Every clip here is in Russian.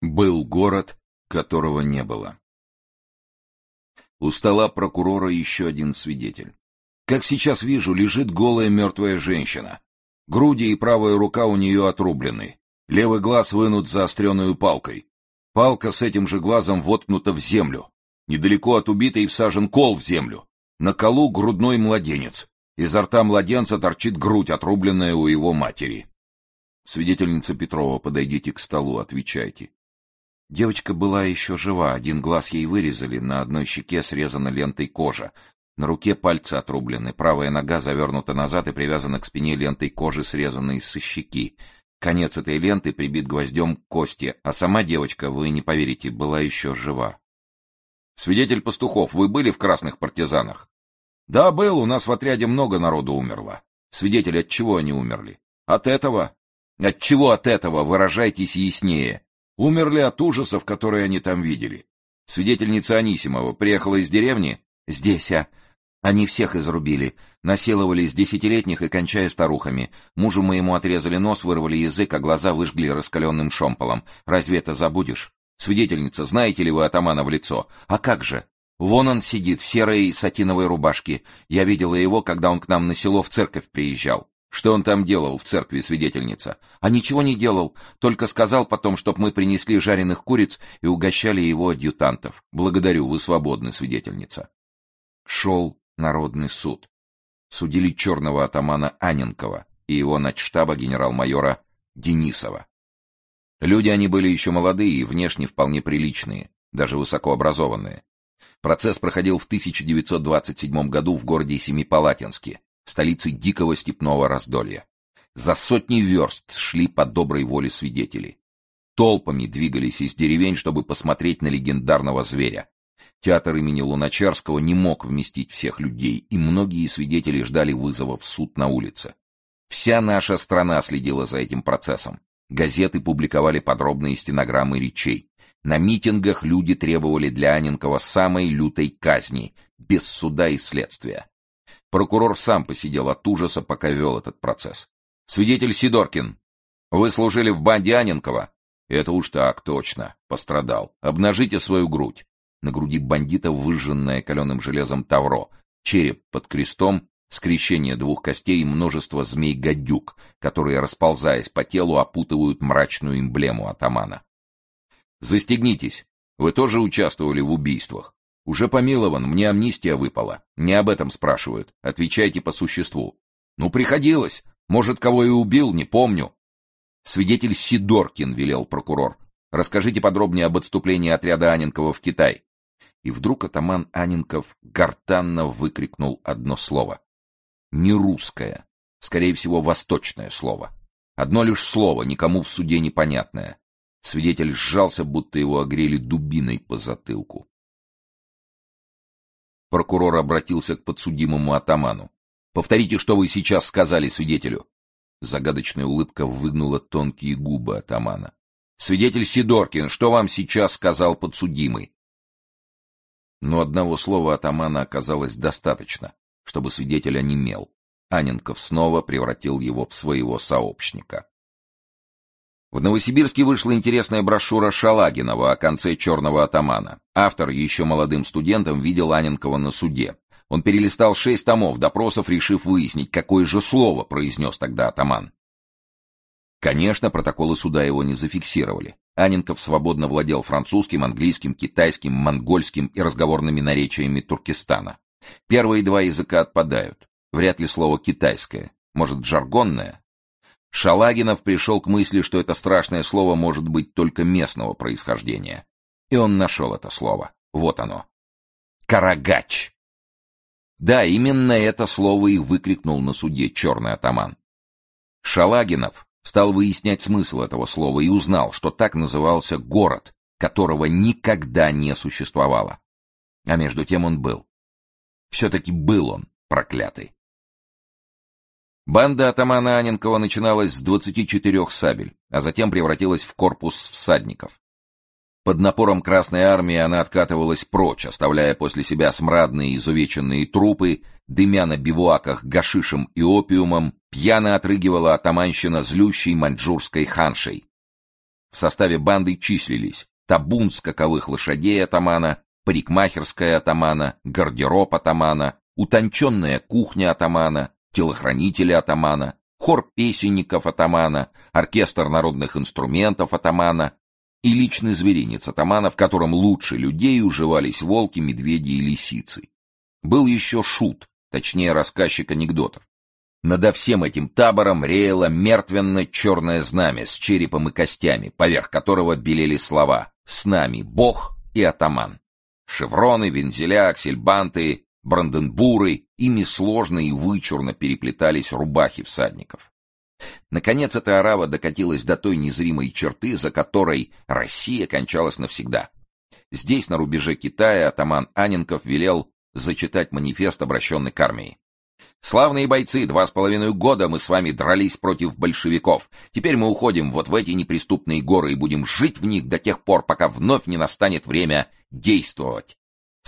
Был город, которого не было. У стола прокурора еще один свидетель. Как сейчас вижу, лежит голая мертвая женщина. Груди и правая рука у нее отрублены. Левый глаз вынут заостренную палкой. Палка с этим же глазом воткнута в землю. Недалеко от убитой всажен кол в землю. На колу грудной младенец. Изо рта младенца торчит грудь, отрубленная у его матери. Свидетельница Петрова, подойдите к столу, отвечайте. Девочка была еще жива, один глаз ей вырезали, на одной щеке срезана лентой кожа. На руке пальцы отрублены, правая нога завернута назад и привязана к спине лентой кожи, срезанной со щеки. Конец этой ленты прибит гвоздем к кости, а сама девочка, вы не поверите, была еще жива. Свидетель Пастухов, вы были в красных партизанах? Да, был, у нас в отряде много народу умерло. Свидетель, от чего они умерли? От этого? От чего от этого, выражайтесь яснее. Умерли от ужасов, которые они там видели. Свидетельница Анисимова приехала из деревни? Здесь, а. Они всех изрубили. Насиловали с десятилетних и кончая старухами. Мужу моему отрезали нос, вырвали язык, а глаза выжгли раскаленным шомполом. Разве это забудешь? Свидетельница, знаете ли вы атамана в лицо? А как же? Вон он сидит в серой сатиновой рубашке. Я видела его, когда он к нам на село в церковь приезжал. Что он там делал в церкви, свидетельница? А ничего не делал, только сказал потом, чтоб мы принесли жареных куриц и угощали его адъютантов. Благодарю, вы свободны, свидетельница. Шел народный суд. Судили черного атамана Аненкова и его начштаба генерал-майора Денисова. Люди они были еще молодые и внешне вполне приличные, даже высокообразованные. Процесс проходил в 1927 году в городе Семипалатинске, столицы дикого степного раздолья. За сотни верст шли по доброй воле свидетели. Толпами двигались из деревень, чтобы посмотреть на легендарного зверя. Театр имени Луначарского не мог вместить всех людей, и многие свидетели ждали вызова в суд на улице. Вся наша страна следила за этим процессом. Газеты публиковали подробные стенограммы речей. На митингах люди требовали для Аненкова самой лютой казни, без суда и следствия. Прокурор сам посидел от ужаса, пока вел этот процесс. «Свидетель Сидоркин, вы служили в банде Аненкова?» «Это уж так, точно. Пострадал. Обнажите свою грудь». На груди бандита выжженное каленым железом тавро, череп под крестом, скрещение двух костей и множество змей-гадюк, которые, расползаясь по телу, опутывают мрачную эмблему атамана. «Застегнитесь. Вы тоже участвовали в убийствах?» Уже помилован, мне амнистия выпала. Не об этом спрашивают. Отвечайте по существу. Ну, приходилось. Может, кого и убил, не помню. Свидетель Сидоркин, велел прокурор. Расскажите подробнее об отступлении отряда Аненкова в Китай. И вдруг атаман Аненков гортанно выкрикнул одно слово. Не русское, скорее всего, восточное слово. Одно лишь слово, никому в суде непонятное. Свидетель сжался, будто его огрели дубиной по затылку. Прокурор обратился к подсудимому атаману. «Повторите, что вы сейчас сказали свидетелю». Загадочная улыбка выгнула тонкие губы атамана. «Свидетель Сидоркин, что вам сейчас сказал подсудимый?» Но одного слова атамана оказалось достаточно, чтобы свидетель онемел. Аненков снова превратил его в своего сообщника. В Новосибирске вышла интересная брошюра Шалагинова о конце «Черного атамана». Автор, еще молодым студентом, видел Аненкова на суде. Он перелистал шесть томов допросов, решив выяснить, какое же слово произнес тогда атаман. Конечно, протоколы суда его не зафиксировали. Аненков свободно владел французским, английским, китайским, монгольским и разговорными наречиями Туркестана. Первые два языка отпадают. Вряд ли слово «китайское». Может, жаргонное? Шалагинов пришел к мысли, что это страшное слово может быть только местного происхождения. И он нашел это слово. Вот оно. Карагач. Да, именно это слово и выкрикнул на суде черный атаман. Шалагинов стал выяснять смысл этого слова и узнал, что так назывался город, которого никогда не существовало. А между тем он был. Все-таки был он, проклятый. Банда атамана Аненкова начиналась с 24 сабель, а затем превратилась в корпус всадников. Под напором Красной Армии она откатывалась прочь, оставляя после себя смрадные изувеченные трупы, дымя на бивуаках гашишем и опиумом, пьяно отрыгивала атаманщина злющей маньчжурской ханшей. В составе банды числились табун скаковых лошадей атамана, парикмахерская атамана, гардероб атамана, утонченная кухня атамана, телохранители атамана, хор песенников атамана, оркестр народных инструментов атамана и личный зверинец атамана, в котором лучше людей уживались волки, медведи и лисицы. Был еще шут, точнее рассказчик анекдотов. Надо всем этим табором реяло мертвенно-черное знамя с черепом и костями, поверх которого белели слова «С нами Бог и атаман». Шевроны, вензеля, аксельбанты, бранденбуры, ими сложно и вычурно переплетались рубахи всадников. Наконец эта арава докатилась до той незримой черты, за которой Россия кончалась навсегда. Здесь, на рубеже Китая, атаман Аненков велел зачитать манифест, обращенный к армии. «Славные бойцы, два с половиной года мы с вами дрались против большевиков. Теперь мы уходим вот в эти неприступные горы и будем жить в них до тех пор, пока вновь не настанет время действовать.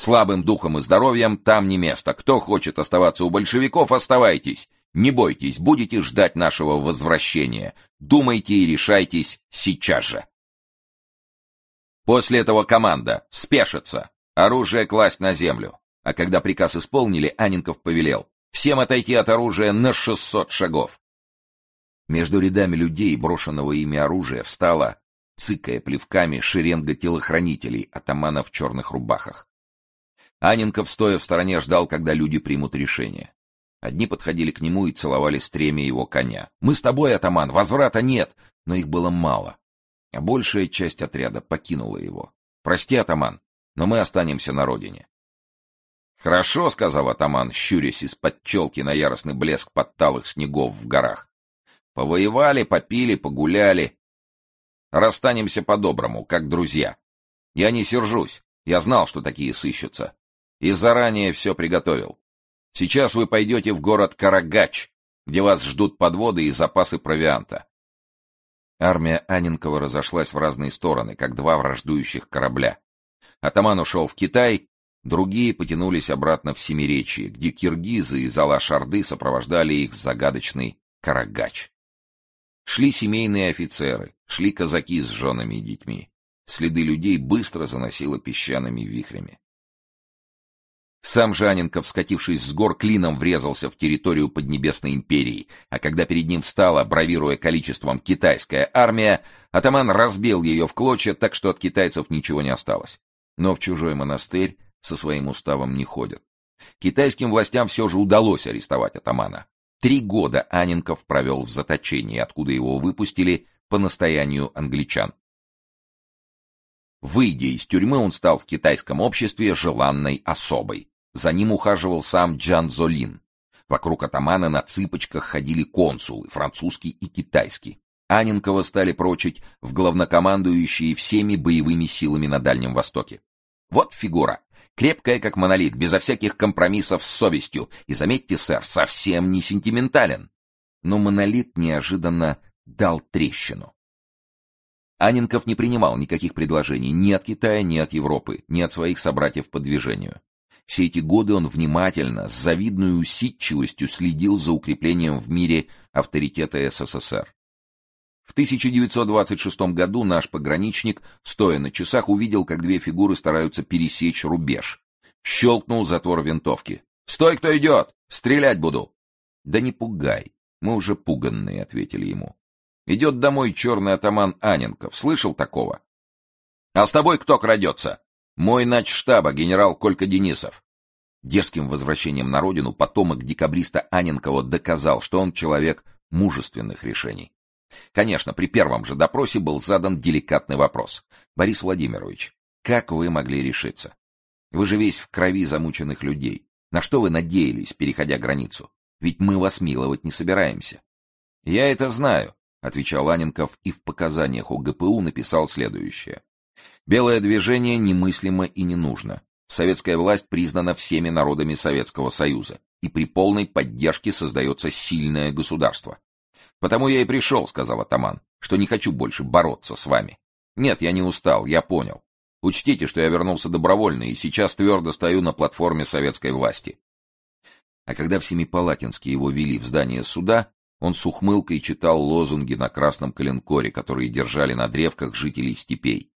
Слабым духом и здоровьем там не место. Кто хочет оставаться у большевиков, оставайтесь. Не бойтесь, будете ждать нашего возвращения. Думайте и решайтесь сейчас же. После этого команда спешится, оружие класть на землю. А когда приказ исполнили, Анинков повелел всем отойти от оружия на 600 шагов. Между рядами людей, брошенного ими оружия, встала, цыкая плевками, шеренга телохранителей, атаманов в черных рубахах. Анинков, стоя в стороне, ждал, когда люди примут решение. Одни подходили к нему и целовали стремя его коня. «Мы с тобой, атаман, возврата нет!» Но их было мало. А большая часть отряда покинула его. «Прости, атаман, но мы останемся на родине». «Хорошо», — сказал атаман, щурясь из-под челки на яростный блеск подталых снегов в горах. «Повоевали, попили, погуляли. Расстанемся по-доброму, как друзья. Я не сержусь, я знал, что такие сыщутся. И заранее все приготовил. Сейчас вы пойдете в город Карагач, где вас ждут подводы и запасы провианта. Армия Анинкова разошлась в разные стороны, как два враждующих корабля. Атаман ушел в Китай, другие потянулись обратно в Семиречье, где киргизы из Алаш-Орды сопровождали их загадочный Карагач. Шли семейные офицеры, шли казаки с женами и детьми. Следы людей быстро заносило песчаными вихрями. Сам Жаненков, скатившись с гор, клином врезался в территорию Поднебесной империи, а когда перед ним встала, бравируя количеством, китайская армия, атаман разбил ее в клочья, так что от китайцев ничего не осталось. Но в чужой монастырь со своим уставом не ходят. Китайским властям все же удалось арестовать атамана. Три года Аненков провел в заточении, откуда его выпустили по настоянию англичан. Выйдя из тюрьмы, он стал в китайском обществе желанной особой. За ним ухаживал сам Джан Золин. Вокруг атамана на цыпочках ходили консулы, французский и китайский. Аненкова стали прочить в главнокомандующие всеми боевыми силами на Дальнем Востоке. Вот фигура, крепкая как монолит, безо всяких компромиссов с совестью, и, заметьте, сэр, совсем не сентиментален. Но монолит неожиданно дал трещину. Аненков не принимал никаких предложений ни от Китая, ни от Европы, ни от своих собратьев по движению. Все эти годы он внимательно, с завидной усидчивостью следил за укреплением в мире авторитета СССР. В 1926 году наш пограничник, стоя на часах, увидел, как две фигуры стараются пересечь рубеж. Щелкнул затвор винтовки. «Стой, кто идет! Стрелять буду!» «Да не пугай, мы уже пуганные», — ответили ему. «Идет домой черный атаман Аненков. Слышал такого?» «А с тобой кто крадется?» Мой начштаба, генерал Колька Денисов. Дерзким возвращением на родину потомок декабриста Аненкова доказал, что он человек мужественных решений. Конечно, при первом же допросе был задан деликатный вопрос. «Борис Владимирович, как вы могли решиться? Вы же весь в крови замученных людей. На что вы надеялись, переходя границу? Ведь мы вас миловать не собираемся». «Я это знаю», — отвечал Аненков и в показаниях ОГПУ написал следующее. Белое движение немыслимо и не нужно. Советская власть признана всеми народами Советского Союза, и при полной поддержке создается сильное государство. «Потому я и пришел», — сказал атаман, — «что не хочу больше бороться с вами. Нет, я не устал, я понял. Учтите, что я вернулся добровольно и сейчас твердо стою на платформе советской власти». А когда в Семипалатинске его вели в здание суда, Он с ухмылкой читал лозунги на красном коленкоре, которые держали на древках жителей степей.